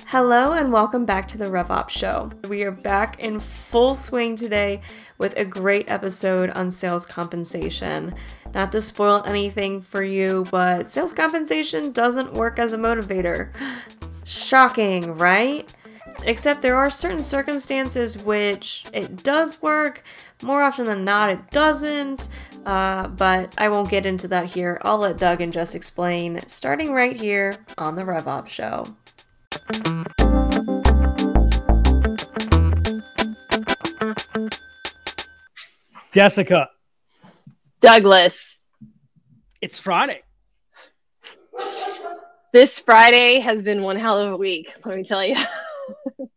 Hello and welcome back to the RevOps Show. We are back in full swing today with a great episode on sales compensation. Not to spoil anything for you, but sales compensation doesn't work as a motivator. Shocking, right? Except there are certain circumstances which it does work. More often than not, it doesn't. Uh, but I won't get into that here. I'll let Doug and Jess explain, starting right here on the RevOps Show. Jessica, Douglas. it's Friday. This Friday has been one hell of a week, let me tell you.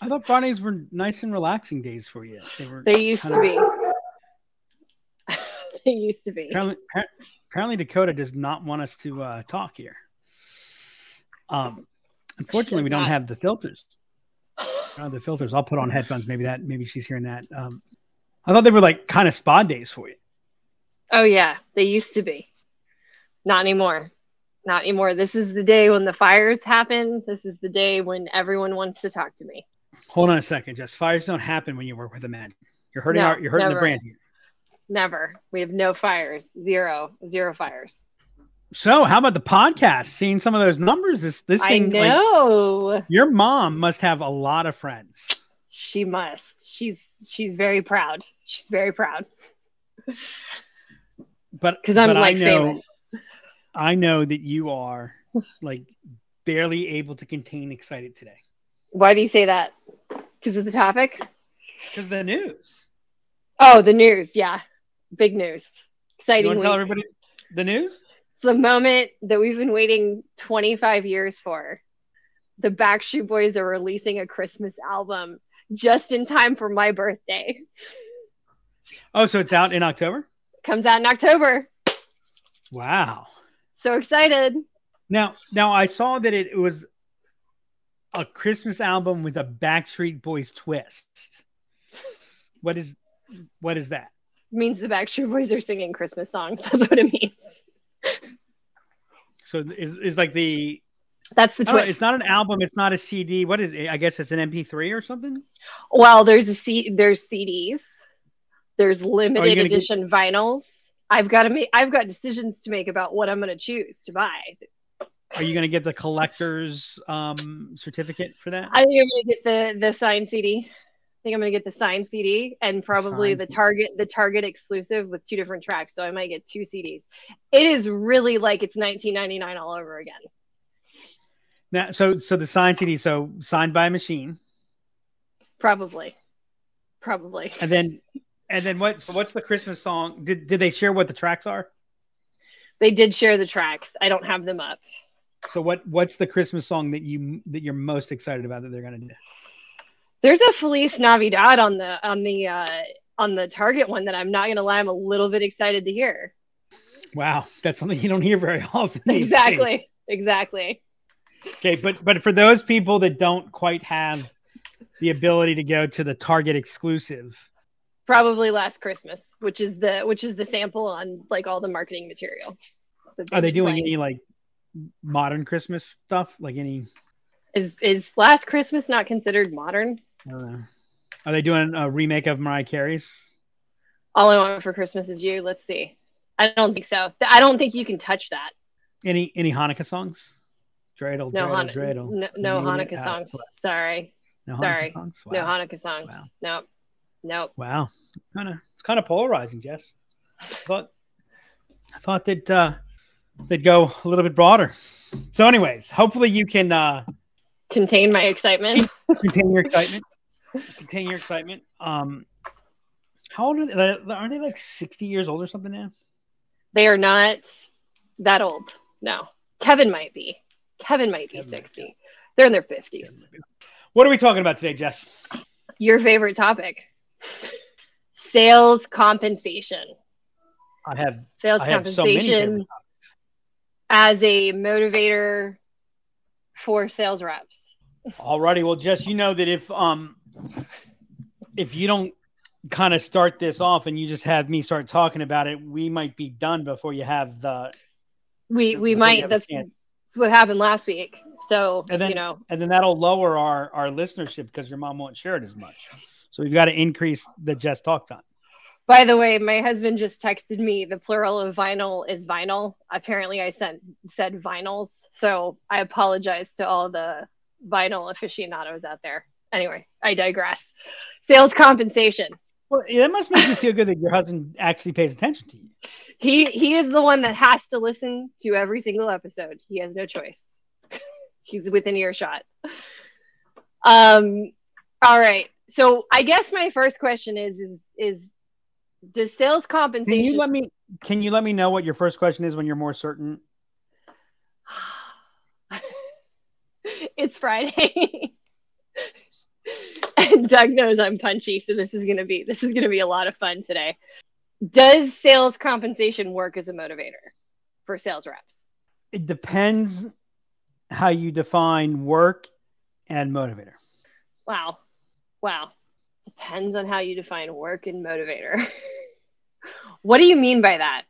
I thought Fridays were nice and relaxing days for you. They were. They used to kinda- be. they used to be. Apparently, apparently, Dakota does not want us to uh, talk here. Um, unfortunately, we don't not. have the filters. The filters. I'll put on headphones. Maybe that. Maybe she's hearing that. Um, I thought they were like kind of spa days for you. Oh yeah, they used to be. Not anymore. Not anymore. This is the day when the fires happen. This is the day when everyone wants to talk to me. Hold on a second, Jess. Fires don't happen when you work with a man. You're hurting No, our. You're hurting the brand here. Never. We have no fires. Zero. Zero fires. So, how about the podcast? Seeing some of those numbers, this this I thing. Like, know. your mom must have a lot of friends. she must. She's she's very proud. She's very proud. But Because I'm but like I know, famous. I know that you are like barely able to contain excited today Why do you say that? Because of the topic? because the news. Oh, the news. Yeah. Big news. You Exciting. want to tell everybody the news? It's the moment that we've been waiting 25 years for. The Backstreet Boys are releasing a Christmas album just in time for my birthday. Oh, so it's out in October. Comes out in October. Wow. So excited. Now, now I saw that it, was a Christmas album with a Backstreet Boys twist. What is what is that? means the Backstreet Boys are singing Christmas songs. That's what it means. So is is like the That's the twist. it's not an album, it's not a CD. What is it? I guess it's an MP3 or something. Well, there's a C- there's CDs, there's Oh, limited gonna get- edition vinyls. I've got to make I've got decisions to make about what I'm going to choose to buy. Are you going to get the collector's um, certificate for that? I think I'm going to get the the signed CD. I think I'm going to get the signed CD and probably signed the Target the Target exclusive with two different tracks. So I might get two CDs. It is really like it's 1999 all over again. Now, so so the signed CD, so signed by a machine, Probably, probably. and then and then what? So what's the Christmas song? Did did they share what the tracks are? They did share the tracks. I don't have them up. So what what's the Christmas song that you that you're most excited about that they're going to do? There's a Feliz Navidad on the on the uh, on the Target one that I'm not gonna lie, I'm a little bit excited to hear. Wow, that's something you don't hear very often. these days. Exactly, exactly. Okay, but but for those people that don't quite have the ability to go to the Target exclusive, Probably last Christmas, which is the which is the sample on like all the marketing material. are they doing playing. any like modern Christmas stuff? Like any? Is is last Christmas not considered modern? I. Are they doing a remake of Mariah Carey's? All I want for Christmas is you. Let's see. I don't think so. I don't think you can touch that. Any any Hanukkah songs? Dreidel, No, dreidel, Han- dreidel. no, no Hanukkah songs. Sorry, No Hanukkah sorry. songs? no Hanukkah songs. Wow. Nope, nope. Wow, kind of it's kind of polarizing, Jess. I thought I thought that uh, they'd go a little bit broader. So, anyways, hopefully you can uh, Contain my excitement. contain your excitement. Contain your excitement. Um, how old are they? Aren't they like sixty years old or something now? They are not that old. No. Kevin might be. Kevin might be Kevin might be. 60. They're in their 50s. What are we talking about today, Jess? Your favorite topic sales compensation. I have Sales I have so many compensation as a motivator for sales reps. Alrighty, well, Jess, you know that if um if you don't kind of start this off and you just have me start talking about it, we might be done before you have the We we might that's, that's what happened last week. So And then you know, and then that'll lower our our listenership because your mom won't share it as much. So we've got to increase the just talk time. by the way, my husband just texted me the plural of vinyl is vinyl. Apparently I sent said vinyls. So I apologize to all the vinyl aficionados out there. Anyway, I digress. Sales compensation. Well, that must make you feel good that your husband actually pays attention to you. He he is the one that has to listen to every single episode. He has no choice. He's within earshot. Um all right. So I guess my first question is is is does sales Can compensation you let me can you let me know what your first question is when you're more certain? it's Friday. Doug knows I'm punchy, so this is gonna be this is gonna be a lot of fun today. Does sales compensation work as a motivator for sales reps? It depends how you define work and motivator. Wow. Wow. Depends on how you define work and motivator. what do you mean by that?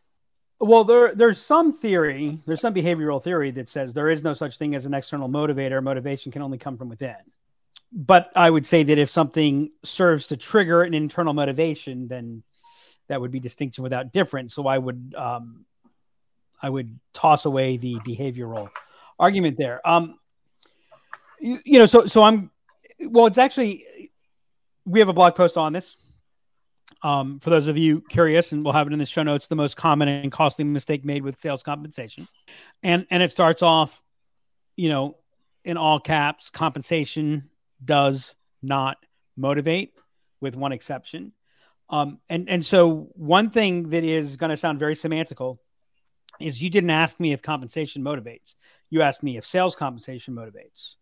Well, there there's some theory, there's some behavioral theory that says there is no such thing as an external motivator. Motivation can only come from within. But I would say that if something serves to trigger an internal motivation, then that would be distinction without difference. So I would um, I would toss away the behavioral argument there. Um, you, you know, so so I'm well. It's actually we have a blog post on this. Um, for those of you curious, and we'll have it in the show notes, the most common and costly mistake made with sales compensation, and and it starts off, you know, in all caps, compensation does not motivate, with one exception. Um, and and so one thing that is going to sound very semantical is you didn't ask me if compensation motivates. You asked me if sales compensation motivates.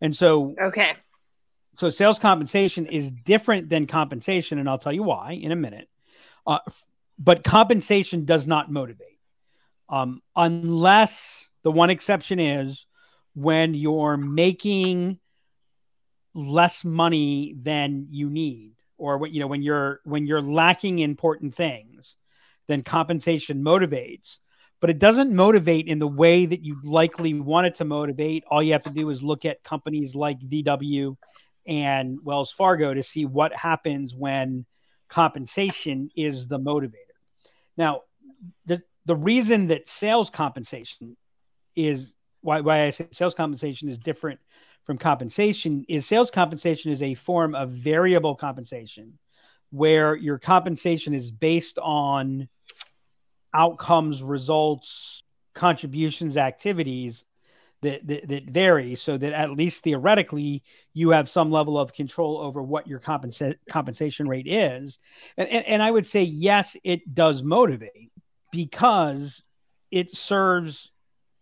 And so Okay. so sales compensation is different than compensation, and I'll tell you why in a minute. Uh, f- but compensation does not motivate, um, unless the one exception is when you're making less money than you need, or when you know when you're when you're lacking important things, then compensation motivates. But it doesn't motivate in the way that you likely want it to motivate. All you have to do is look at companies like VW and Wells Fargo to see what happens when compensation is the motivator. Now, the the reason that sales compensation is why why I say sales compensation is different from compensation is sales compensation is a form of variable compensation where your compensation is based on outcomes, results, contributions, activities that, that, that vary so that at least theoretically you have some level of control over what your compensa- compensation rate is. And, and, and i would say yes it does motivate because it serves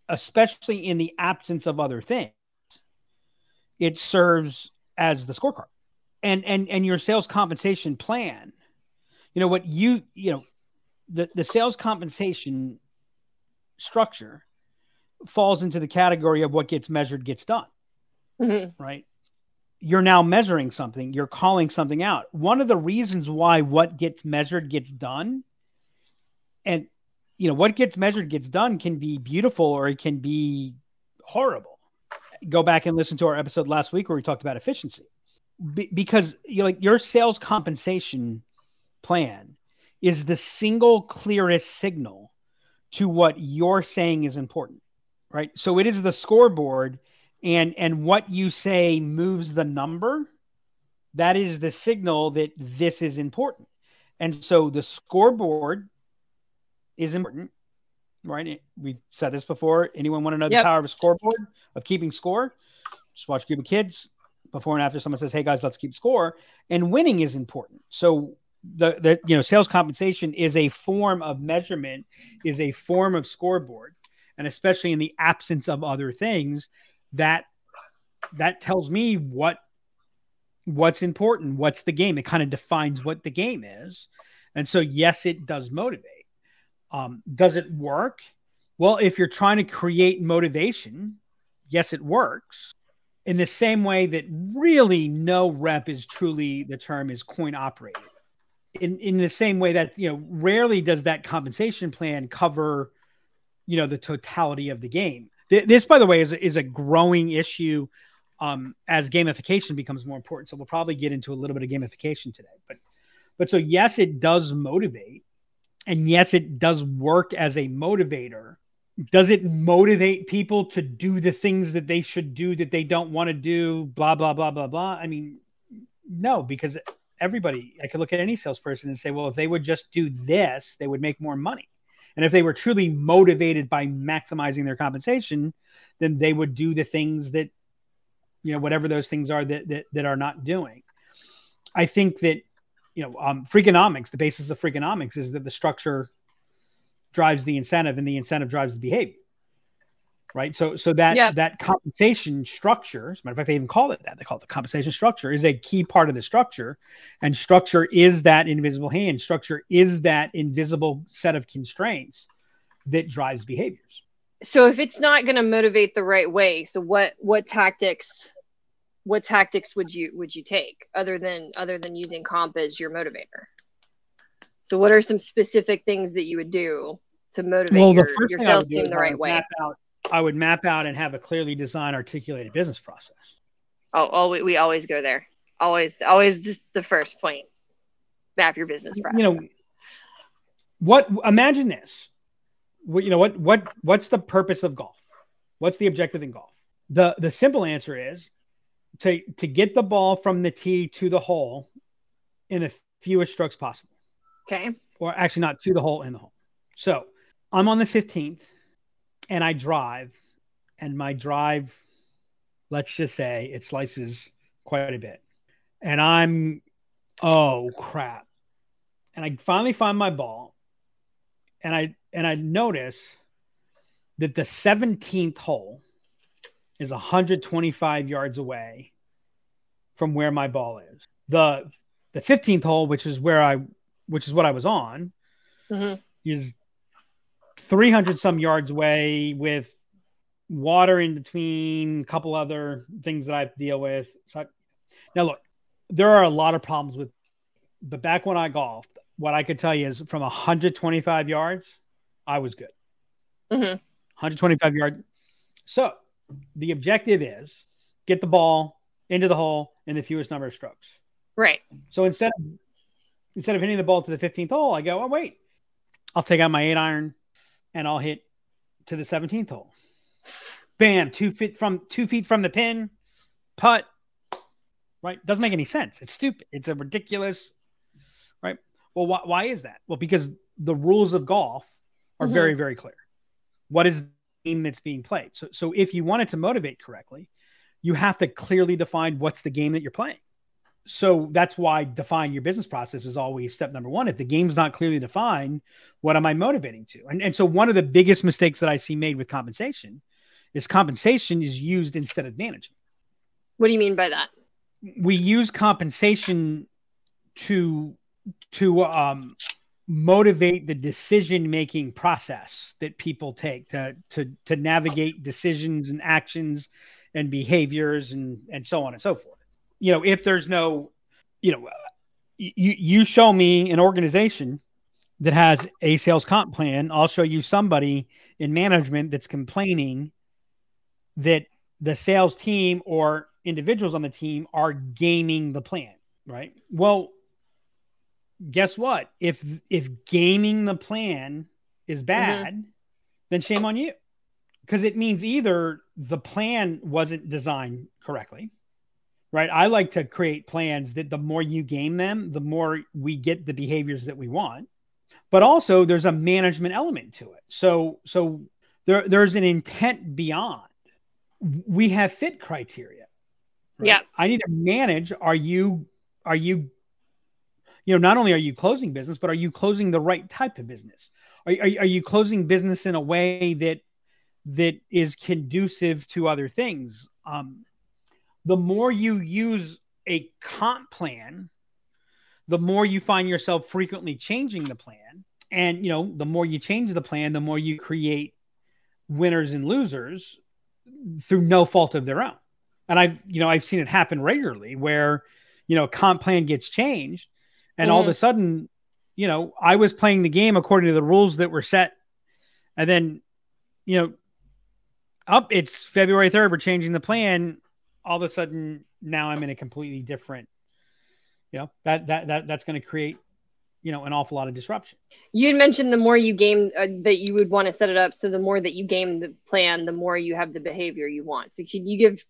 especially in the absence of other things it serves as the scorecard and and and your sales compensation plan you know what you you know the the sales compensation structure falls into the category of what gets measured gets done, Mhm. right? You're now measuring something, you're calling something out. One of the reasons why what gets measured gets done, and you know, what gets measured gets done can be beautiful or it can be horrible. Go back and listen to our episode last week where we talked about efficiency. Be- because you like your sales compensation plan is the single clearest signal to what you're saying is important right? So it is the scoreboard and and what you say moves the number. That is the signal that this is important. And so the scoreboard is important right? We've said this before. Anyone want to know the Yep. power of a scoreboard of keeping score? Just watch group of kids before and after someone says hey guys let's keep score. And winning is important. So the the you know sales compensation is a form of measurement is a form of scoreboard. And especially in the absence of other things that that tells me what what's important what's the game. It kind of defines what the game is. And so yes it does motivate um, does it work? Well if you're trying to create motivation yes it works. In the same way that really no rep is truly the term is coin operated. In in the same way that you know rarely does that compensation plan cover you know the totality of the game. Th- this, by the way, is is a growing issue um, as gamification becomes more important. So we'll probably get into a little bit of gamification today. But but so yes, it does motivate, and yes, it does work as a motivator. Does it motivate people to do the things that they should do that they don't want to do? Blah blah blah blah blah. I mean, no, because everybody, I could look at any salesperson and say, well, if they would just do this, they would make more money. And if they were truly motivated by maximizing their compensation, then they would do the things that, you know, whatever those things are that that, that are not doing. I think that, you know, um, Freakonomics, the basis of Freakonomics is that the structure drives the incentive and the incentive drives the behavior right? So so that yeah. that compensation structure, as a matter of fact, they even call it that. They call it the compensation structure, is a key part of the structure. And structure is that invisible hand. Structure is that invisible set of constraints that drives behaviors. So if it's not going to motivate the right way, so what what tactics what tactics would you would you take other than other than using comp as your motivator? So what are some specific things that you would do to motivate well, your, your sales team the right way? Out I would map out and have a clearly designed, articulated business process. Oh, oh we, we always go there. Always, always this, the first point. Map your business process. You know, what? Imagine this. What you know? What? What? What's the purpose of golf? What's the objective in golf? the The simple answer is to to get the ball from the tee to the hole in the fewest strokes possible. Okay. Or actually, not to the hole in the hole. So I'm on the 15th and I drive, and my drive, let's just say it slices quite a bit. And I'm, oh crap. And I finally find my ball, and I and I notice that the 17th hole is 125 yards away from where my ball is. The the 15th hole, which is where I which is what I was on, mm-hmm. is 300 some yards away with water in between, a couple other things that I have to deal with. So I, now, look, there are a lot of problems with, but back when I golfed, what I could tell you is from 125 yards, I was good. Mm-hmm. 125 yards. So the objective is get the ball into the hole in the fewest number of strokes. Right. So instead of instead of hitting the ball to the 15th hole, I go, oh wait, I'll take out my eight iron, and I'll hit to the 17th hole. Bam, two feet from two feet from the pin, putt. Right? Doesn't make any sense. It's stupid. It's a ridiculous. Right? Well, why, why is that? Well, because the rules of golf are mm-hmm. very, very clear. What is game that's being played? So, so if you want it to motivate correctly, you have to clearly define what's the game that you're playing so that's why define your business process is always step number one. If the game's not clearly defined, what am I motivating to? And, and so one of the biggest mistakes that I see made with compensation is compensation is used instead of management. What do you mean by that? We use compensation to to um, motivate the decision making process that people take to to to navigate decisions and actions and behaviors and and so on and so forth you know, if there's no, you know, you you show me an organization that has a sales comp plan, I'll show you somebody in management that's complaining that the sales team or individuals on the team are gaming the plan, right? Well, guess what? If if gaming the plan is mm-hmm. bad, mm-hmm. then shame on you. Because it means either the plan wasn't designed correctly, right? I like to create plans that the more you game them, the more we get the behaviors that we want. But also there's a management element to it. So so there there's an intent beyond. We have fit criteria. Right? Yeah. I need to manage are you are you you know not only are you closing business but are you closing the right type of business? Are, are, are you closing business in a way that that is conducive to other things? Um, the more you use a comp plan, the more you find yourself frequently changing the plan. And, you know, the more you change the plan, the more you create winners and losers through no fault of their own. And I've, you know, I've seen it happen regularly where, you know, comp plan gets changed and mm-hmm. all of a mm-hmm. sudden, you know, I was playing the game according to the rules that were set. And then, you know, up, it's February 3rd, we're changing the plan. All of a sudden, now I'm in a completely different, you know, that that that that's going to create you know an awful lot of disruption you had mentioned the more you game uh, that you would want to set it up so the more that you game the plan the more you have the behavior you want so can you give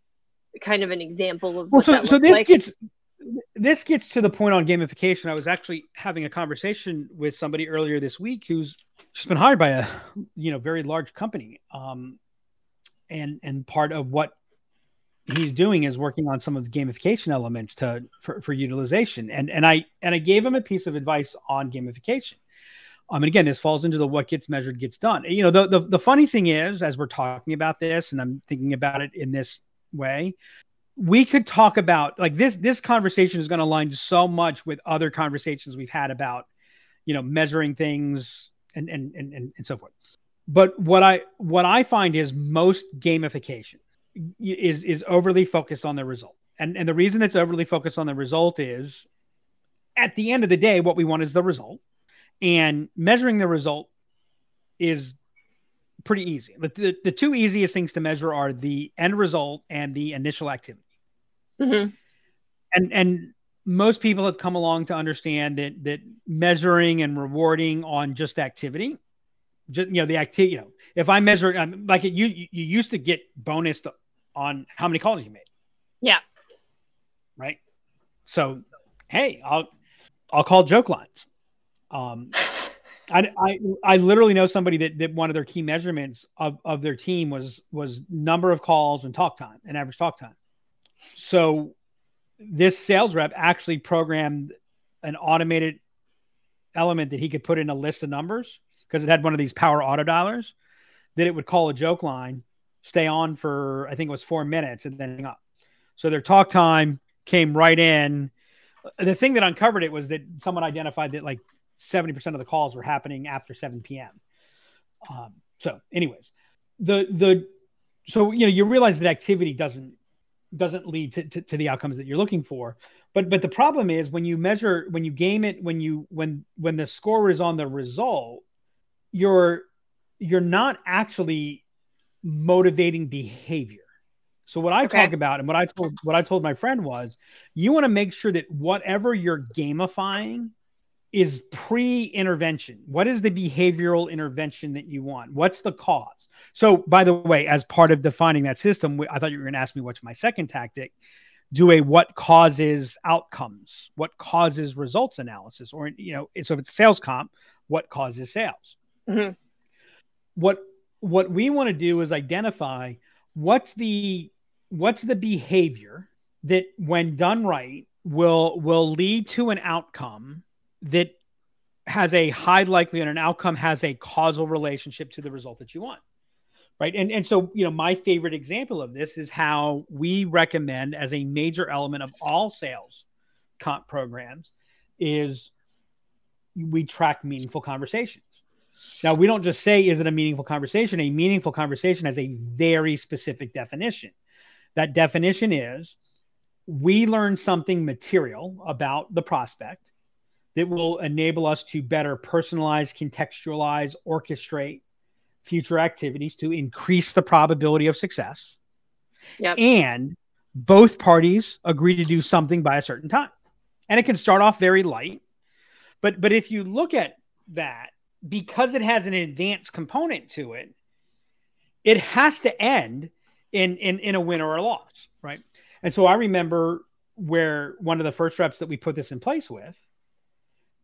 kind of an example of well, so, so this like? gets this gets to the point on gamification i was actually having a conversation with somebody earlier this week who's just been hired by a you know very large company um and and part of what he's doing is working on some of the gamification elements to for, for utilization. And and I and I gave him a piece of advice on gamification. Um, and again, this falls into the what gets measured gets done. You know, the, the the funny thing is, as we're talking about this, and I'm thinking about it in this way, we could talk about like this. This conversation is going to align so much with other conversations we've had about, you know, measuring things and and and and, and so forth. But what I what I find is most gamification is is overly focused on the result. And and the reason it's overly focused on the result is at the end of the day what we want is the result. And measuring the result is pretty easy. But the, the two easiest things to measure are the end result and the initial activity. Mm-hmm. And and most people have come along to understand that that measuring and rewarding on just activity, just you know the activity. You know, if I measure um, like it, you you used to get bonus on how many calls you made. Yeah. Right. So, hey, I'll I'll call joke lines. Um, I, I I literally know somebody that, that one of their key measurements of, of their team was was number of calls and talk time and average talk time. So this sales rep actually programmed an automated element that he could put in a list of numbers because it had one of these power auto dialers that it would call a joke line stay on for I think it was four minutes and then hang up. So their talk time came right in. The thing that uncovered it was that someone identified that like 70% of the calls were happening after 7 p.m. Um, so, anyways, the the so you know you realize that activity doesn't doesn't lead to, to, to the outcomes that you're looking for. But but the problem is when you measure when you game it when you when when the score is on the result, you're you're not actually motivating behavior. So what I okay. talk about and what I told what I told my friend was you want to make sure that whatever you're gamifying is pre-intervention. What is the behavioral intervention that you want? What's the cause? So by the way, as part of defining that system, I thought you were going to ask me what's my second tactic. Do a what causes outcomes, what causes results analysis, or you know, so if it's sales comp, what causes sales? Mm-hmm. What what we want to do is identify what's the what's the behavior that when done right will will lead to an outcome that has a high likelihood an outcome has a causal relationship to the result that you want right and and so you know my favorite example of this is how we recommend as a major element of all sales comp programs is we track meaningful conversations now, we don't just say, is it a meaningful conversation? A meaningful conversation has a very specific definition. That definition is we learn something material about the prospect that will enable us to better personalize, contextualize, orchestrate future activities to increase the probability of success. Yep. And both parties agree to do something by a certain time. And it can start off very light. But but if you look at that because it has an advanced component to it, it has to end in in in a win or a loss, right? And so I remember where one of the first reps that we put this in place with,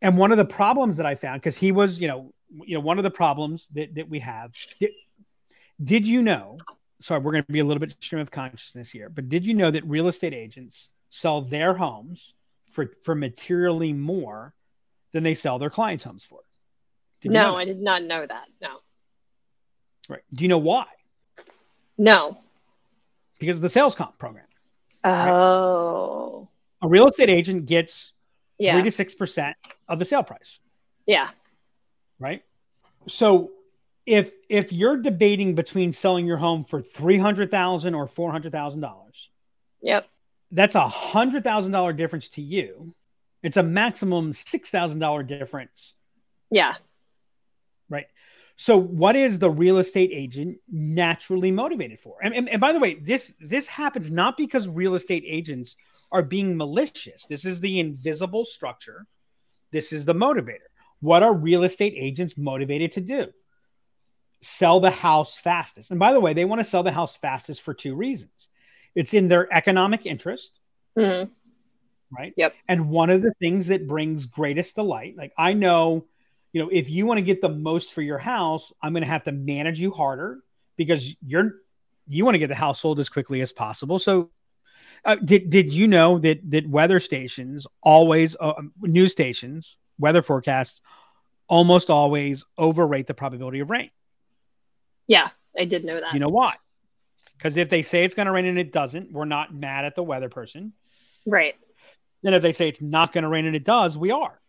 and one of the problems that I found because he was, you know, you know, one of the problems that that we have. Did, did you know? Sorry, we're going to be a little bit stream of consciousness here, but did you know that real estate agents sell their homes for for materially more than they sell their clients' homes for? Did no, I did not know that. No. Right. Do you know why? No. Because of the sales comp program. Oh. Right? A real estate agent gets yeah. three to six percent of the sale price. Yeah. Right. So if if you're debating between selling your home for three hundred thousand or four hundred thousand dollars, yep, that's a hundred thousand dollar difference to you. It's a maximum six thousand dollar difference. Yeah? So, what is the real estate agent naturally motivated for? And, and, and, by the way, this this happens not because real estate agents are being malicious. This is the invisible structure. This is the motivator. What are real estate agents motivated to do? Sell the house fastest. And by the way, they want to sell the house fastest for two reasons. It's in their economic interest, mm-hmm. right? Yep. And one of the things that brings greatest delight, like I know you know, if you want to get the most for your house, I'm going to have to manage you harder because you're you want to get the household as quickly as possible. So, uh, did did you know that that weather stations always uh, news stations weather forecasts almost always overrate the probability of rain? Yeah, I did know that. You know why? Because if they say it's going to rain and it doesn't, we're not mad at the weather person. Right. And if they say it's not going to rain and it does, we are.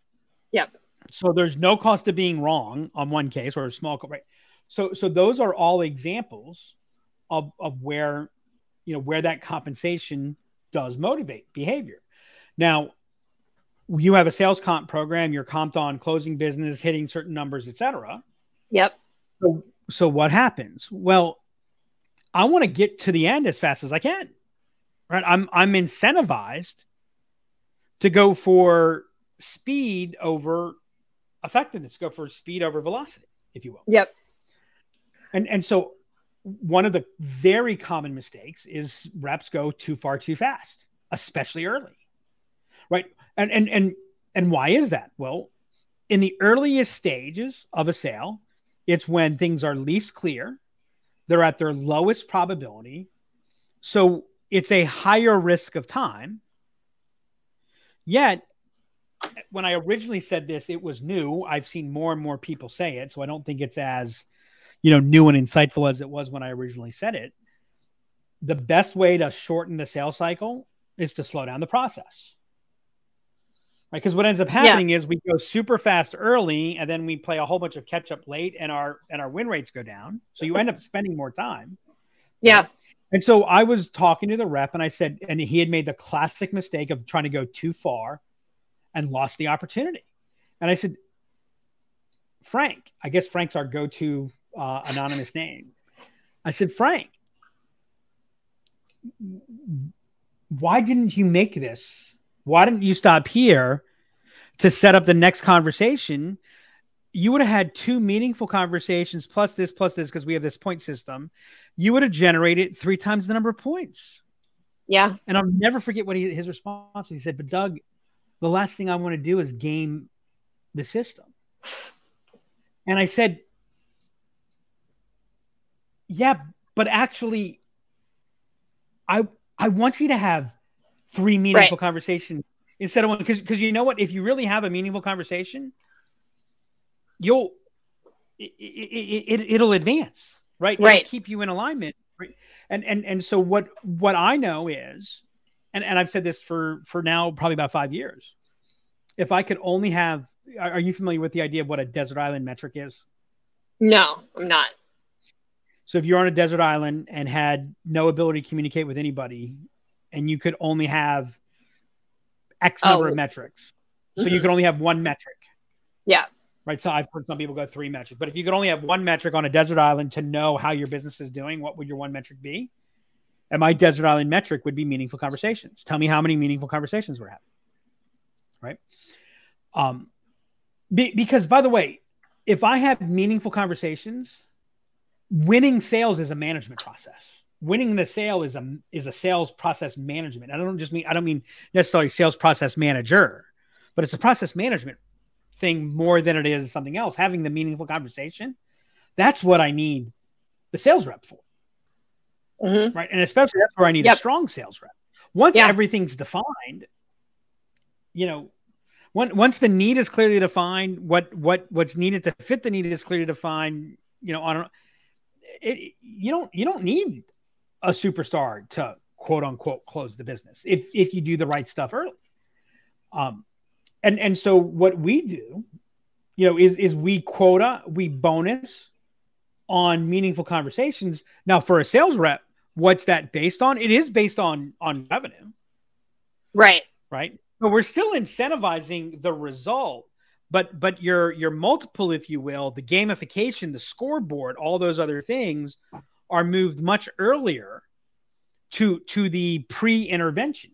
Yep. So there's no cost of being wrong on one case or a small right. So so those are all examples of of where you know where that compensation does motivate behavior. Now you have a sales comp program, you're comped on closing business, hitting certain numbers, etc. Yep. So, so what happens? Well, I want to get to the end as fast as I can. Right? I'm I'm incentivized to go for speed over effectiveness, go for speed over velocity, if you will. Yep. And and so one of the very common mistakes is reps go too far too fast, especially early. Right? And and and and why is that? Well, in the earliest stages of a sale, it's when things are least clear, they're at their lowest probability. So it's a higher risk of time. Yet when I originally said this, it was new. I've seen more and more people say it, so I don't think it's as you know new and insightful as it was when I originally said it. The best way to shorten the sales cycle is to slow down the process. Right? Because what ends up happening yeah. is we go super fast early and then we play a whole bunch of catch up late and our and our win rates go down. So you end up spending more time. Yeah. And so I was talking to the rep and I said, and he had made the classic mistake of trying to go too far and lost the opportunity. And I said, Frank, I guess Frank's our go to uh, anonymous name. I said, Frank, why didn't you make this? Why didn't you stop here to set up the next conversation? You would have had two meaningful conversations plus this, plus this, because we have this point system. You would have generated three times the number of points. Yeah. And I'll never forget what he, his response. He said, "But Doug, the last thing I want to do is game the system. And I said, yeah, but actually, I I want you to have three meaningful right. conversations instead of one because because you know what? If you really have a meaningful conversation, you'll it, it, it will advance, right? Right. It'll keep you in alignment, right? And and and so what what I know is and, and I've said this for for now probably about five years. If I could only have, are you familiar with the idea of what a desert island metric is? No, I'm not. So if you're on a desert island and had no ability to communicate with anybody, and you could only have X number oh. of metrics, so mm-hmm. you could only have one metric. Yeah. Right. So I've heard some people go three metrics, but if you could only have one metric on a desert island to know how your business is doing, what would your one metric be? And my desert island metric would be meaningful conversations. Tell me how many meaningful conversations we're having. Right. Um, be, because by the way, if I have meaningful conversations, winning sales is a management process. Winning the sale is a is a sales process management. I don't just mean I don't mean necessarily sales process manager, but it's a process management thing more than it is something else. Having the meaningful conversation, that's what I need the sales rep for. Mm-hmm. Right. And especially that's where I need yep. a strong sales rep. Once yeah. everything's defined, you know, once the need is clearly defined, what what what's needed to fit the need is clearly defined. You know, on it, you don't you don't need a superstar to quote unquote close the business if if you do the right stuff early. Um, and and so what we do, you know, is is we quota we bonus on meaningful conversations. Now, for a sales rep, what's that based on? It is based on on revenue. Right. Right. But we're still incentivizing the result but but your your multiple, if you will, the gamification, the scoreboard, all those other things are moved much earlier to to the pre-intervention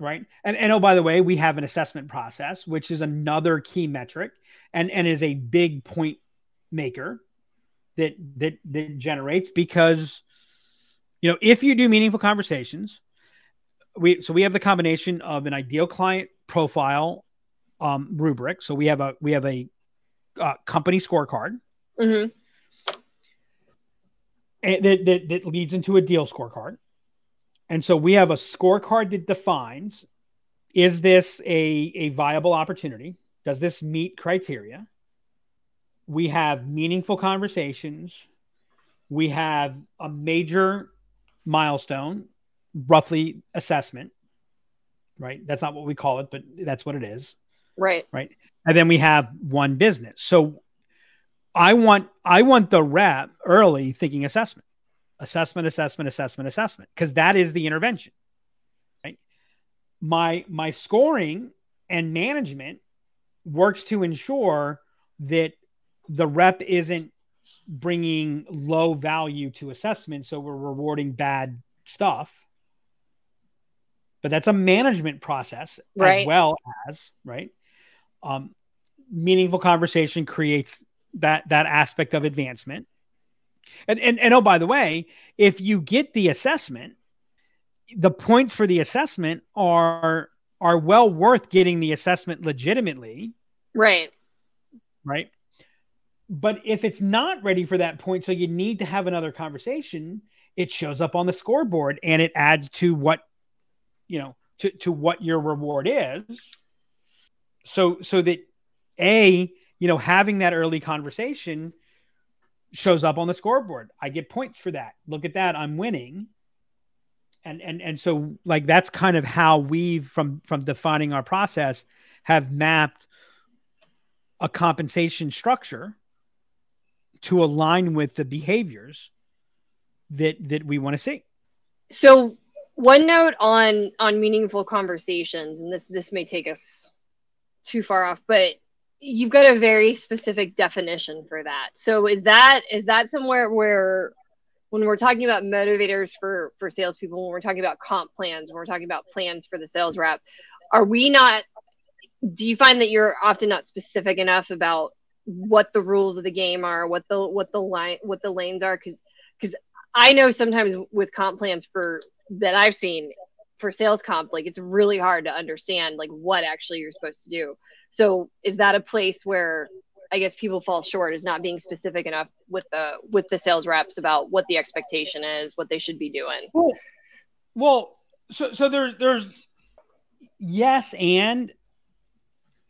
right and, and oh by the way we have an assessment process which is another key metric and and is a big point maker that that that generates because you know if you do meaningful conversations we so we have the combination of an ideal client profile um, rubric. So we have a we have a uh, company scorecard. Mm-hmm. and that, that that leads into a deal scorecard. And so we have a scorecard that defines is this a, a viable opportunity? Does this meet criteria? We have meaningful conversations. We have a major milestone roughly assessment right? That's not what we call it but that's what it is. Right. right? And then we have won business. So i want i want the rep early thinking assessment. Assessment assessment assessment assessment because that is the intervention right? My my scoring and management works to ensure that the rep isn't bringing low value to assessment so we're rewarding bad stuff. But that's a management process Right. as well as right? Um, meaningful conversation creates that that aspect of advancement. And, and and oh by the way if you get the assessment the points for the assessment are are well worth getting the assessment legitimately. Right. right but if it's not ready for that point so you need to have another conversation it shows up on the scoreboard and it adds to what you know to, to what your reward is. So so that a you know having that early conversation shows up on the scoreboard. I get points for that. Look at that. I'm winning. And and and so like that's kind of how we've from from defining our process have mapped a compensation structure to align with the behaviors that that we want to see So one note on on meaningful conversations, and this this may take us too far off, but you've got a very specific definition for that. So is that is that somewhere where when we're talking about motivators for for salespeople, when we're talking about comp plans, when we're talking about plans for the sales rep, are we not? Do you find that you're often not specific enough about what the rules of the game are, what the what the line what the lanes are? Because because I know sometimes with comp plans for that I've seen for sales comp, like it's really hard to understand like what actually you're supposed to do. So is that a place where I guess people fall short is not being specific enough with the with the sales reps about what the expectation is, what they should be doing. Well, so so there's there's yes, and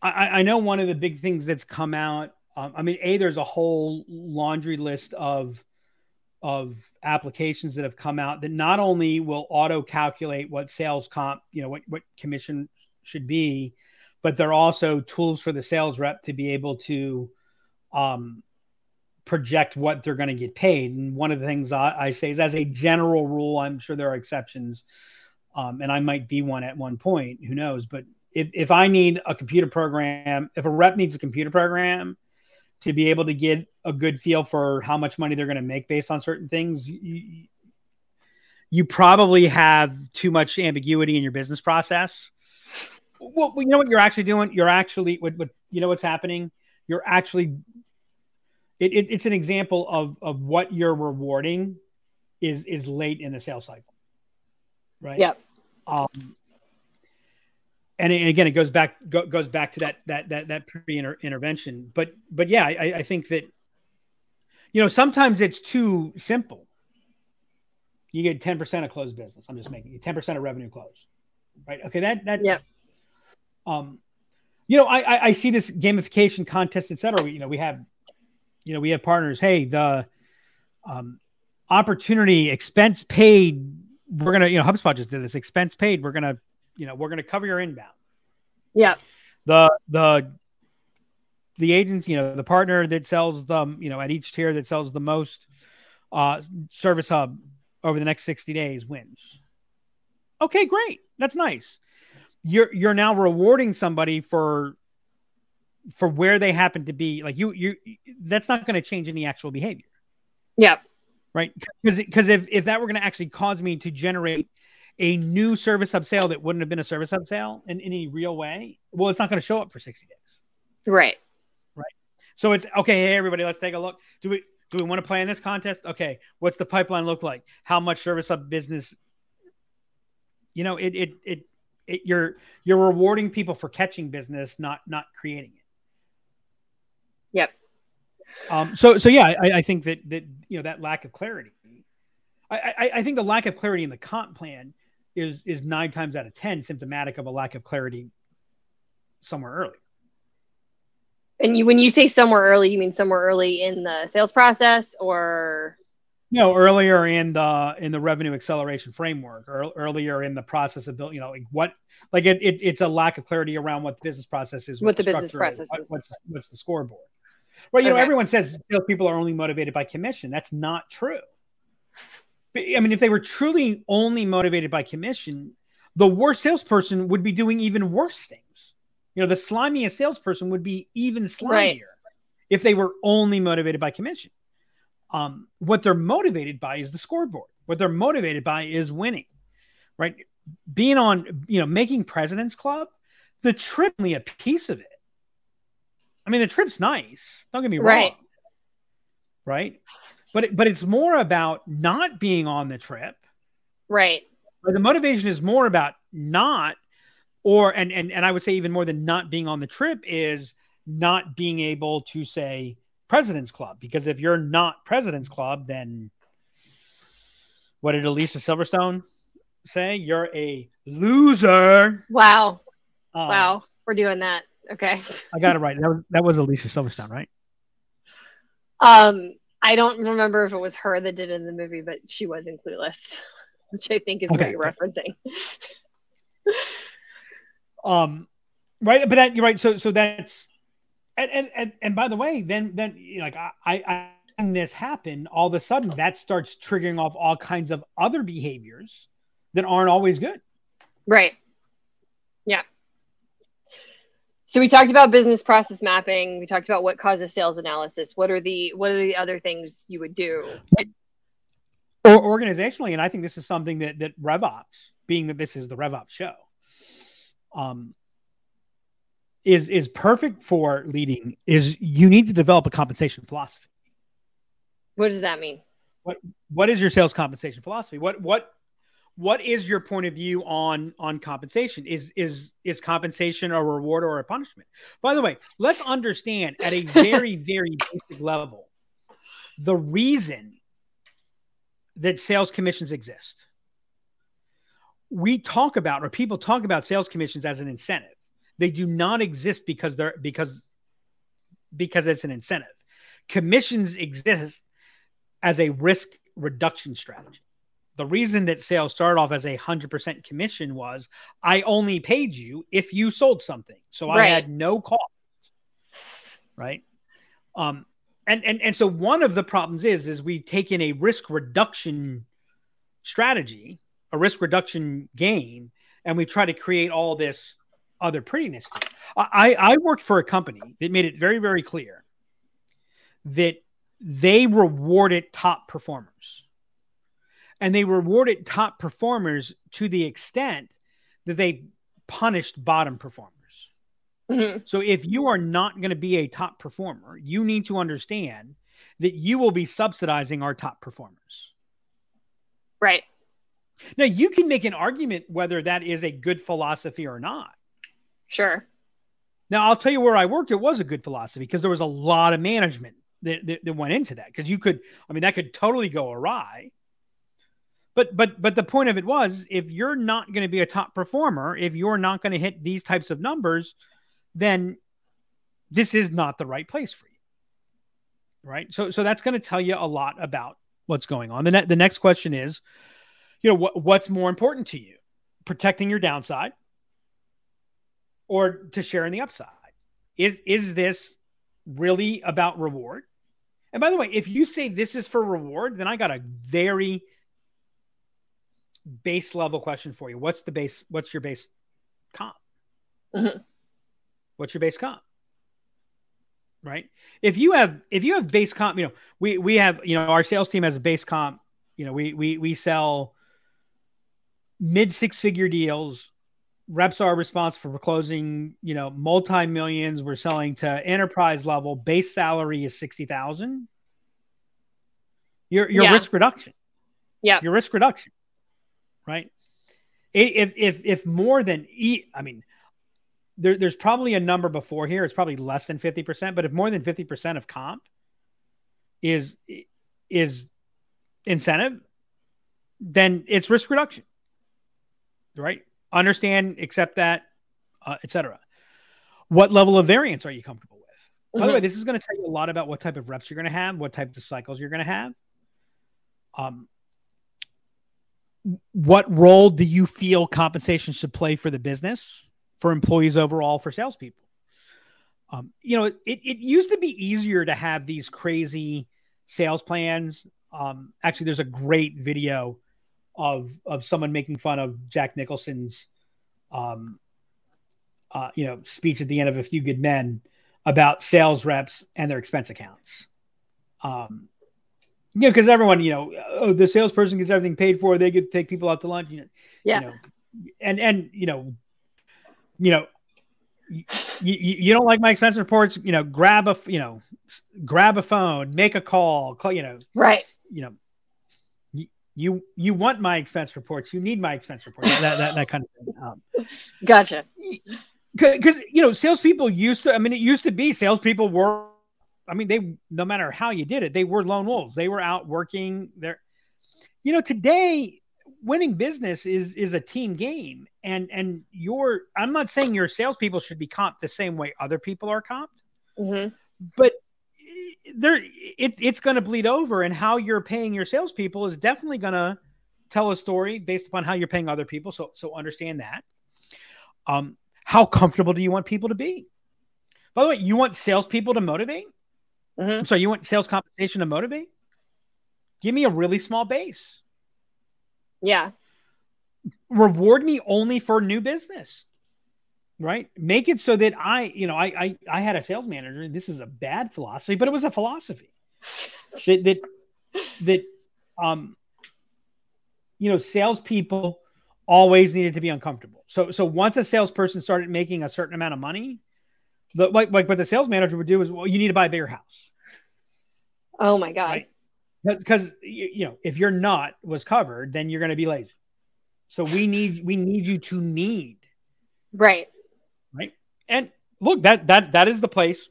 I, I know one of the big things that's come out. Um, I mean, a there's a whole laundry list of of applications that have come out that not only will auto calculate what sales comp, you know, what what commission should be, but they're also tools for the sales rep to be able to um, project what they're going to get paid. And one of the things I, I, say is, as a general rule, I'm sure there are exceptions, um, and I might be one at one point. Who knows? But if, if I need a computer program, if a rep needs a computer program to be able to get a good feel for how much money they're going to make based on certain things, you, you probably have too much ambiguity in your business process. Well, you know what you're actually doing? You're actually what, what you know what's happening. You're actually it, it, it's an example of of what you're rewarding is is late in the sales cycle right Yep. um and, again it goes back go, goes back to that that that that pre intervention but but yeah I, I think that you know sometimes it's too simple you get 10% of closed business i'm just making 10% of revenue closed right okay that that Yep. um you know I, I i see this gamification contest et cetera you know we have you know, we have partners. Hey, the um, opportunity expense paid. We're gonna, you know, HubSpot just did this expense paid. We're gonna, you know, we're gonna cover your inbound. Yeah. The the the agents, you know, the partner that sells them, you know, at each tier that sells the most uh, service hub over the next 60 days wins. Okay, great. That's nice. You're you're now rewarding somebody for for where they happen to be like you you that's not going to change any actual behavior Yep. right because because if if that were going to actually cause me to generate a new service hub sale that wouldn't have been a service hub sale in any real way well it's not going to show up for 60 days Right. Right. So it's okay hey everybody let's take a look do we do we want to play in this contest okay what's the pipeline look like how much service hub business you know it it it, it you're you're rewarding people for catching business not not creating it Yep. Um, so, so yeah, I, I think that that you know that lack of clarity. I, I, I think the lack of clarity in the comp plan is is nine times out of ten symptomatic of a lack of clarity somewhere early. And you, when you say somewhere early, you mean somewhere early in the sales process, or No, earlier in the in the revenue acceleration framework, or earlier in the process of building, you know, like what, like it, it it's a lack of clarity around what the business process is, What the business process is, what- what's what's the scoreboard. Well, you know, everyone says salespeople are only motivated by commission. That's not true. I mean, if they were truly only motivated by commission, the worst salesperson would be doing even worse things. You know, the slimiest salesperson would be even slimier Right. if they were only motivated by commission. Um, what they're motivated by is the scoreboard. What they're motivated by is winning, right? Being on, you know, making President's Club, the trip only a piece of it. I mean, the trip's nice. Don't get me wrong. Right. But it, but it's more about not being on the trip. right? The motivation is more about not, or and and and I would say even more than not being on the trip is not being able to say President's Club because if you're not President's Club, then what did Alicia Silverstone say? You're a loser. Wow. Um, Wow. We're doing that. Okay. I got it right. That was that was Alicia Silverstone, right? Um, I don't remember if it was her that did it in the movie, but she was in Clueless, which I think is what you're referencing. um right but that you're right so so that's and and and, and by the way then then you know, like i i I- this happen all of a sudden that starts triggering off all kinds of other behaviors that aren't always good Right. Yeah. So we talked about business process mapping. We talked about what causes sales analysis. What are the what are the other things you would do? or organizationally and i think this is something that that revops being that this is the revops show um is is perfect for leading is you need to develop a compensation philosophy What does that mean? What what is your sales compensation philosophy what what what is your point of view on on compensation? Is is is compensation a reward or a punishment? By the way let's understand at a very very basic level the reason that sales commissions exist. We talk about or people talk about sales commissions as an incentive. They do not exist because they're because because it's an incentive. Commissions exist as a risk reduction strategy. The reason that sales started off as a 100% commission was I only paid you if you sold something. So I had no cost. Right? Um and and and so one of the problems is is we've taken a risk reduction strategy, a risk reduction game and we try to create all this other prettiness. I I worked for a company that made it very very clear that they rewarded top performers. And they rewarded top performers to the extent that they punished bottom performers. Mhm. So if you are not going to be a top performer, you need to understand that you will be subsidizing our top performers. Right. Now, you can make an argument whether that is a good philosophy or not. Sure. Now, I'll tell you where I worked, it was a good philosophy because there was a lot of management that, that, that went into that. Because you could, I mean, that could totally go awry. But but but the point of it was if you're not going to be a top performer, if you're not going to hit these types of numbers, then this is not the right place for you. Right. So so that's going to tell you a lot about what's going on. The, ne- the next question is, you know, what, what's more important to you? Protecting your downside or to share in the upside? Is is this really about reward? And by the way, if you say this is for reward, then I got a very base level question for you. What's the base? What's your base comp? Mhm. What's your base comp? right? If you have if you have base comp, you know, we we have you know our sales team has a base comp. You know, we we we sell mid six figure deals. Reps are responsible for closing, you know, multi millions. We're selling to enterprise level. Base salary is sixty thousand. Your your Yeah. risk reduction. Yeah. Your risk reduction. Right. If if if more than e, I mean, there, there's probably a number before here. It's probably less than 50%, but if more than 50% of comp is is incentive, then it's risk reduction. Right? Understand, accept that, uh, etc. What level of variance are you comfortable with? By the way, this is going to tell you a lot about what type of reps you're going to have, what types of cycles you're going to have. Um, what role do you feel compensation should play for the business, for employees overall, for salespeople? Um, you know, it, it used to be easier to have these crazy sales plans. Um, actually, there's a great video of of someone making fun of Jack Nicholson's, um, uh, you know, speech at the end of A Few Good Men about sales reps and their expense accounts. Um, you know, because everyone, you know, oh, the salesperson gets everything paid for. They get to take people out to lunch. You know, Yeah. you know, and and you know, you know, you, you, don't like my expense reports. You know, grab a you know, grab a phone, make a call. Call you know, Right. you know, you you, you want my expense reports. You need my expense reports. That that, that kind of thing. Um, Gotcha. because you know salespeople used to i mean it used to be salespeople were i mean they no matter how you did it they were lone wolves. They were out working their you know today winning business is is a team game. And and your i'm not saying your salespeople should be comped the same way other people are comped hmm but there it, it's going to bleed over and how you're paying your salespeople is definitely going to tell a story based upon how you're paying other people. So so understand that. Um how comfortable do you want people to be? By the way you want salespeople to motivate hmm i'm you want sales compensation to motivate? Give me a really small base. Yeah. reward me only for new business right? Make it so that i you know i i, I had a sales manager and this is a bad philosophy but it was a philosophy that that that um you know salespeople always needed to be uncomfortable. So so once a salesperson started making a certain amount of money the, like like what the sales manager would do is well you need to buy a bigger house. Oh my god. Right. because you, you know if you're not was covered then you're going to be lazy. So we need we need you to need. Right. right? And look that that that is the place.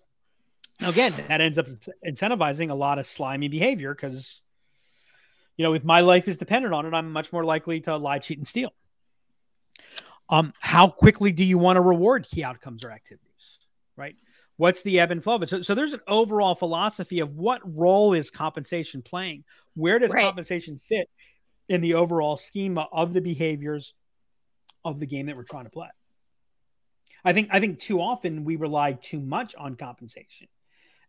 Again that ends up incentivizing a lot of slimy behavior because you know if my life is dependent on it i'm much more likely to lie cheat and steal. Um how quickly do you want to reward key outcomes or activities right what's the ebb and flow of it so, so there's an overall philosophy of what role is compensation playing where does Right. compensation fit in the overall schema of the behaviors of the game that we're trying to play I think I think too often we rely too much on compensation,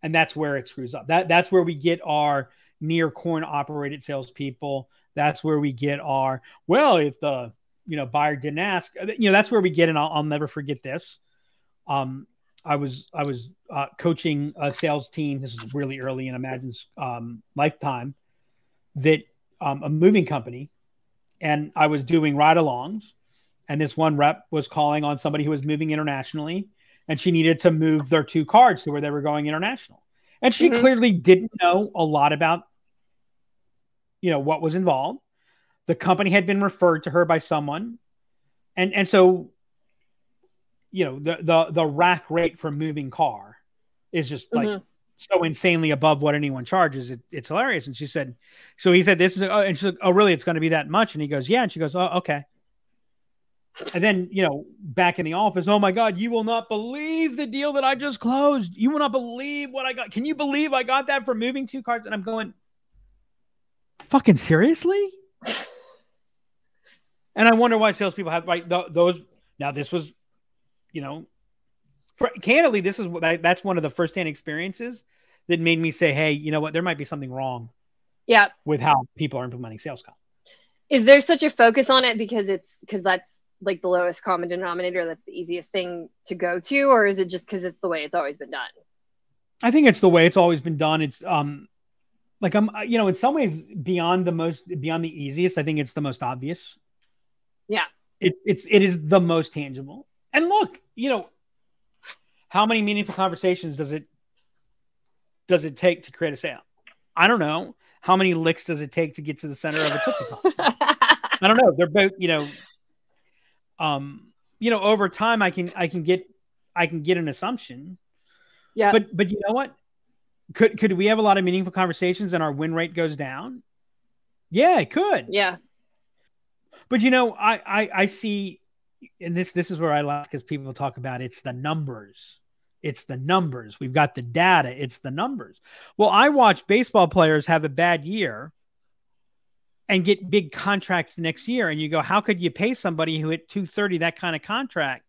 and that's where it screws up. That that's where we get our near coin operated salespeople. That's where we get our well, if the you know buyer didn't ask, you know that's where we get. And I'll, I'll never forget this. Um, I was I was uh, coaching a sales team. This is really early in Imagine's um, lifetime. That um, a moving company, and I was doing ride-alongs and this one rep was calling on somebody who was moving internationally and she needed to move their two cards to where they were going international and she Mhm. clearly didn't know a lot about you know what was involved the company had been referred to her by someone and and so you know the the the rack rate for moving car is just like Mhm. so insanely above what anyone charges it, it's hilarious and she said so he said this is oh, and she's like oh really it's going to be that much and he goes yeah and she goes oh okay and then, you know, back in the office, oh my God, you will not believe the deal that I just closed. You will not believe what I got. Can you believe I got that for moving two cards? And I'm going, fucking seriously? and I wonder why salespeople have right th- those. Now, this was, you know, for candidly, this is what—that's one of the firsthand experiences that made me say, hey, you know what? There might be something wrong Yeah. with how people are implementing sales comp. Is there such a focus on it because it's because that's like the lowest common denominator? That's the easiest thing to go to, or is it just because it's the way it's always been done? I think it's the way it's always been done. It's um like I'm you know in some ways beyond the most beyond the easiest. I think it's the most obvious. Yeah. It it's it is the most tangible. And look, you know, how many meaningful conversations does it does it take to create a sale? I don't know. How many licks does it take to get to the center of a Tootsie Pop? I don't know. They're both, you know, um, you know, over time I can I can get I can get an assumption. Yeah. But but you know what? Could could we have a lot of meaningful conversations and our win rate goes down? Yeah, it could. Yeah. But you know, I I, I see, and this this is where I like because people talk about it's the numbers. It's the numbers. We've got the data. It's the numbers. Well, I watch baseball players have a bad year and get big contracts next year. And you go, how could you pay somebody who hit 230 that kind of contract?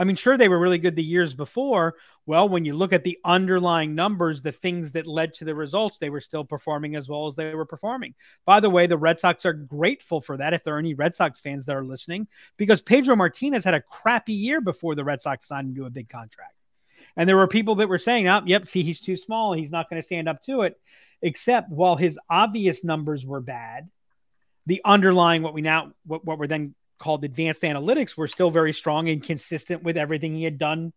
I mean, sure, they were really good the years before. Well, when you look at the underlying numbers, the things that led to the results, they were still performing as well as they were performing. By the way, the Red Sox are grateful for that if there are any Red Sox fans that are listening, because Pedro Martinez had a crappy year before the Red Sox signed him to a big contract. And there were people that were saying, oh, yep, see, he's too small. He's not going to stand up to it. Except while his obvious numbers were bad, the underlying, what we now, what, what were then called advanced analytics, were still very strong and consistent with everything he had done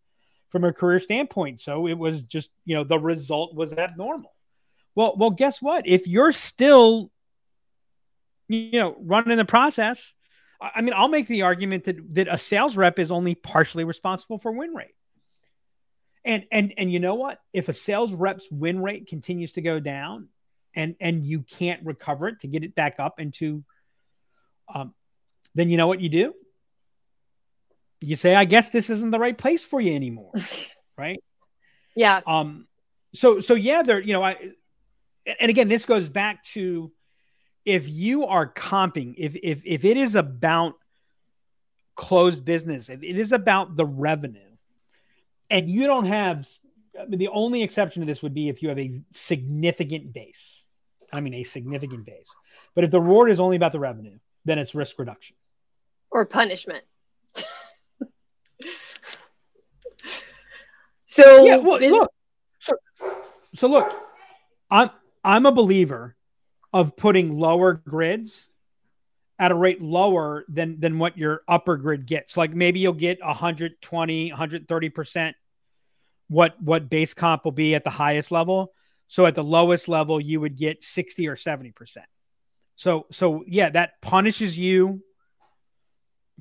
from a career standpoint. So it was just, you know, the result was abnormal. Well, well, guess what? If you're still, you know, running the process, I mean, I'll make the argument that that a sales rep is only partially responsible for win rate. And and and you know what? If a sales rep's win rate continues to go down, and and you can't recover it to get it back up into, um, then you know what you do? You say, I guess this isn't the right place for you anymore, right? Yeah. Um. So so yeah, there. You know, I. And again, this goes back to if you are comping, if if if it is about closed business, if it is about the revenue and you don't have I mean, the only exception to this would be if you have a significant base. I mean, a significant base. But if the reward is only about the revenue, then it's risk reduction or punishment. so yeah, well, look, so, so look, I'm I'm a believer of putting lower grids at a rate lower than than what your upper grid gets. Like maybe you'll get 120, 130 percent what what base comp will be at the highest level. So at the lowest level, you would get 60 or 70 percent. So so yeah, that punishes you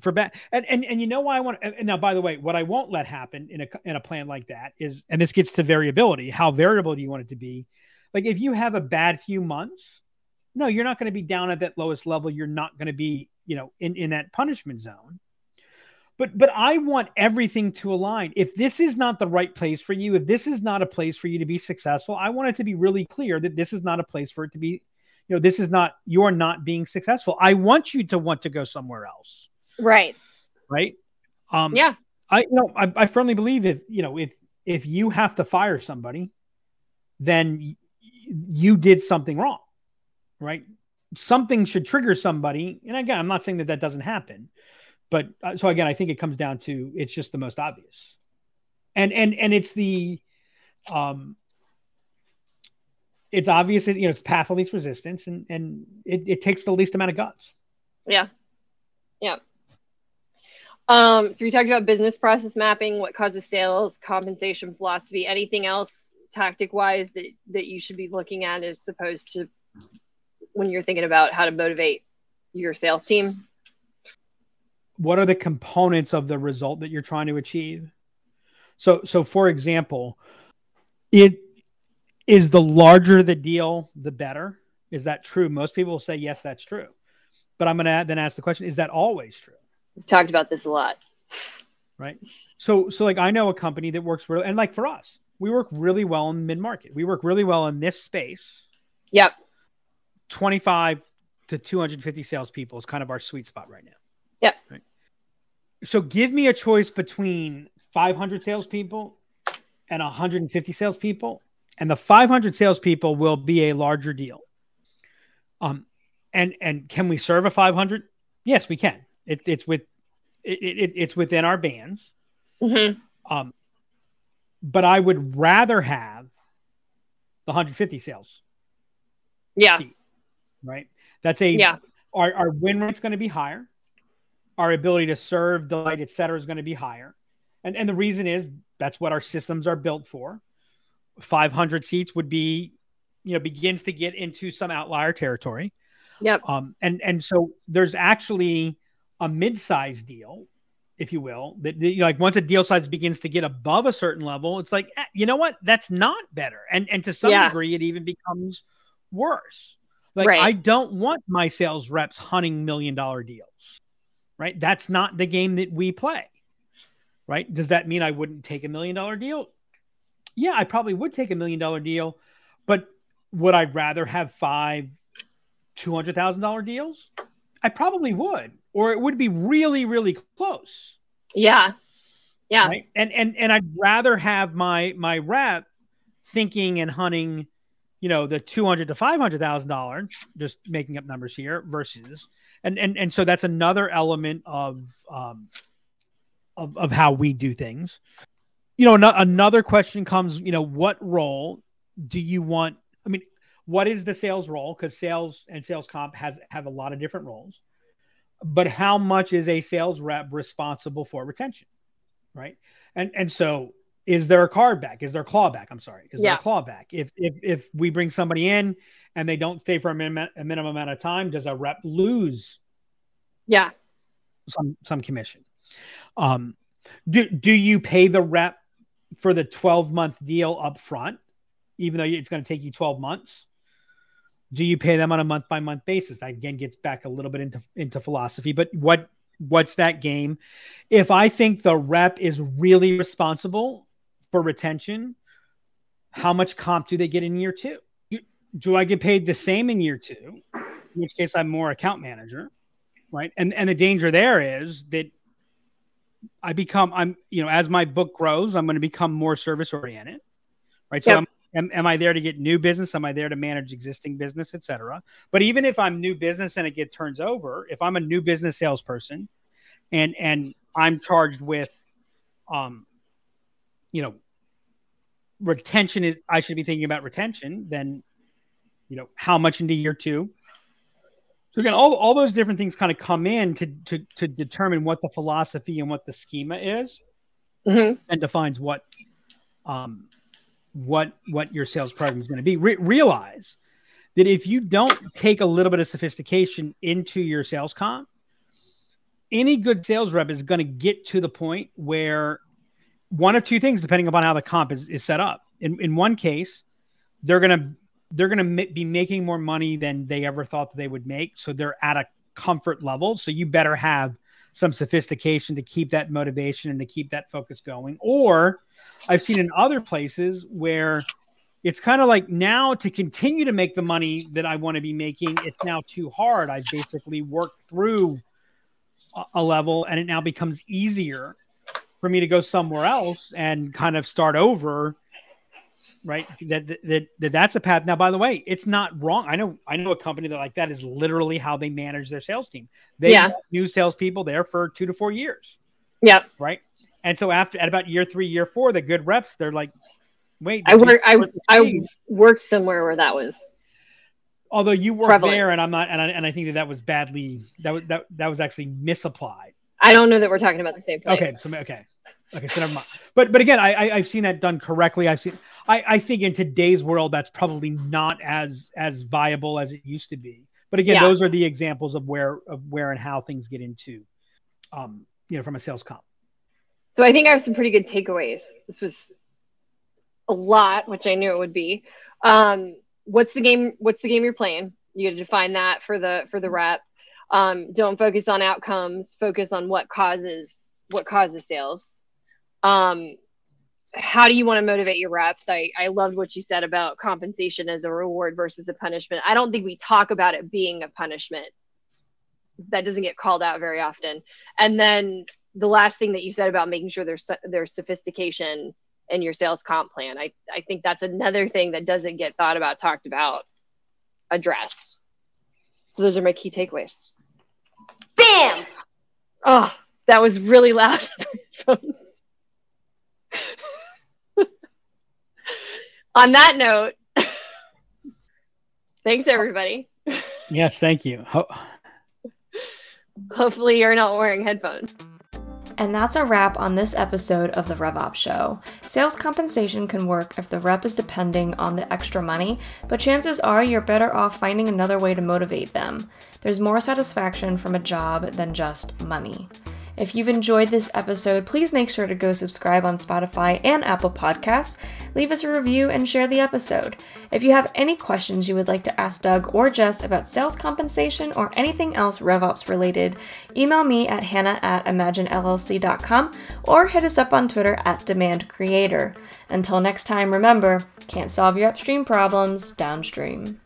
for bad. And, and and you know why I want. And now, by the way, what I won't let happen in a in a plan like that is, and this gets to variability. How variable do you want it to be? Like if you have a bad few months, no, you're not going to be down at that lowest level. You're not going to be, you know, in in that punishment zone but but I want everything to align. If this is not the right place for you, if this is not a place for you to be successful, I want it to be really clear that this is not a place for it to be, you know, this is not you're not being successful. I want you to want to go somewhere else. Right. Right. Um yeah. I you know I, I firmly believe if you know if if you have to fire somebody, then you did something wrong. Right. Something should trigger somebody. And again, I'm not saying that that doesn't happen but uh, so again, I think it comes down to it's just the most obvious, and and and it's the, um, it's obvious that you know it's path of least resistance, and and it, it takes the least amount of guts. Yeah, yeah. Um, so we talked about business process mapping, what causes sales, compensation philosophy, anything else tactic wise that that you should be looking at as opposed to when you're thinking about how to motivate your sales team? What are the components of the result that you're trying to achieve? So so for example it is the larger the deal the better. Is that true? Most people will say yes that's true. But i'm going to then ask the question is that always true We've talked about this a lot right so so like i know a company that works really and like for us we work really well in mid market we work really well in this space yep 25 to 250 salespeople is kind of our sweet spot right now Yep. Right. So give me a choice between 500 salespeople and 150 salespeople, and the 500 salespeople will be a larger deal. Um, and and can we serve a 500? Yes, we can. It, it's with it, it, it's within our bands. mm-hmm. Um, but I would rather have the 150 sales. Yeah. Seat, right. That's a yeah. Our, our win rate's going to be higher. Our ability to serve, delight, et cetera, is going to be higher. And, and the reason is that's what our systems are built for. 500 seats would be, you know, begins to get into some outlier territory. Yep. Um, and and so there's actually a mid-size deal, if you will, that that, you know, like once a deal size begins to get above a certain level, it's like eh, you know what, that's not better, and and to some Yeah. degree, it even becomes worse. Like Right. I don't want my sales reps hunting million dollar deals, right? That's not the game that we play, right? Does that mean I wouldn't take a million dollar deal? Yeah, I probably would take a million dollar deal, but would I rather have five two hundred thousand dollar deals? I probably would, or it would be really, really close. Yeah. Yeah. Right? And and and I'd rather have my my rep thinking and hunting, you know, the two hundred to five hundred thousand dollars, just making up numbers here, versus and and and so that's another element of um of of how we do things. You know, no, another question comes, you know, what role do you want? I mean, what is the sales role? Because sales and sales comp has have a lot of different roles. But how much is a sales rep responsible for retention? Right. And and so is there a card back? Is there a clawback? I'm sorry. Is there Yeah. a clawback? If if if we bring somebody in and they don't stay for a minimum a minimum amount of time, does a rep lose Yeah. some some commission? Um, do do you pay the rep for the 12 month deal up front, even though it's going to take you 12 months? Do you pay them on a month by month basis? That again gets back a little bit into into philosophy, but what what's that game? If I think the rep is really responsible for retention, how much comp do they get in year two? Do- Do I get paid the same in year two? In which case, I'm more account manager, right? And and the danger there is that I become I'm you know as my book grows, I'm going to become more service oriented, right? So Yep. I'm, am, am I there to get new business? Am I there to manage existing business, et cetera? But even if I'm new business and it get turns over, if I'm a new business salesperson, and and I'm charged with, um, you know, retention is I should be thinking about retention. Then, you know, how much into year two? So again, all, all those different things kind of come in to, to to determine what the philosophy and what the schema is, hmm and defines what um what what your sales program is going to be. Re- realize that if you don't take a little bit of sophistication into your sales comp, any good sales rep is going to get to the point where one of two things, depending upon how the comp is, is set up. In in one case, they're going to they're going to be making more money than they ever thought that they would make, so they're at a comfort level. So you better have some sophistication to keep that motivation and to keep that focus going. Or I've seen in other places where it's kind of like now to continue to make the money that I want to be making, it's now too hard. I've basically worked through a, a level and it now becomes easier for me to go somewhere else and kind of start over. Right. That, that, that, that that's a path. Now, by the way, it's not wrong. I know, I know a company that like that is literally how they manage their sales team. They Yeah. have new salespeople there for two to four years Yep. right? And so after at about year three, year four, the good reps, they're like, wait, I work. I I worked somewhere where that was. although you prevalent. there, and I'm not, and I, and I think that that was badly that was that that was actually misapplied. I don't know that we're talking about the same place. Okay, so okay, okay, so never mind. But but again, I, I I've seen that done correctly. I've seen. I I think in today's world, that's probably not as as viable as it used to be. But again, Yeah. those are the examples of where of where and how things get into, um, you know, from a sales comp. So I think I have some pretty good takeaways. This was a lot, which I knew it would be. Um, what's the game? What's the game you're playing? You got to define that for the for the rep. Um, don't focus on outcomes. Focus on what causes what causes sales. Um, how do you want to motivate your reps? I, I loved what you said about compensation as a reward versus a punishment. I don't think we talk about it being a punishment. That doesn't get called out very often. And then the last thing that you said about making sure there's there's sophistication in your sales comp plan. I, I think that's another thing that doesn't get thought about, talked about, addressed. So those are my key takeaways. Bam! Oh, that was really loud. On that note, Thanks, everybody. Yes, thank you. Ho- Hopefully, you're not wearing headphones. And that's a wrap on this episode of the RevOps Show. Sales compensation can work if the rep is depending on the extra money, but chances are you're better off finding another way to motivate them. There's more satisfaction from a job than just money. If you've enjoyed this episode, please make sure to go subscribe on Spotify and Apple Podcasts, leave us a review, and share the episode. If you have any questions you would like to ask Doug or Jess about sales compensation or anything else RevOps related, email me at hannah at imaginellc.com or hit us up on Twitter at demandcreator. Until next time, remember, can't solve your upstream problems downstream.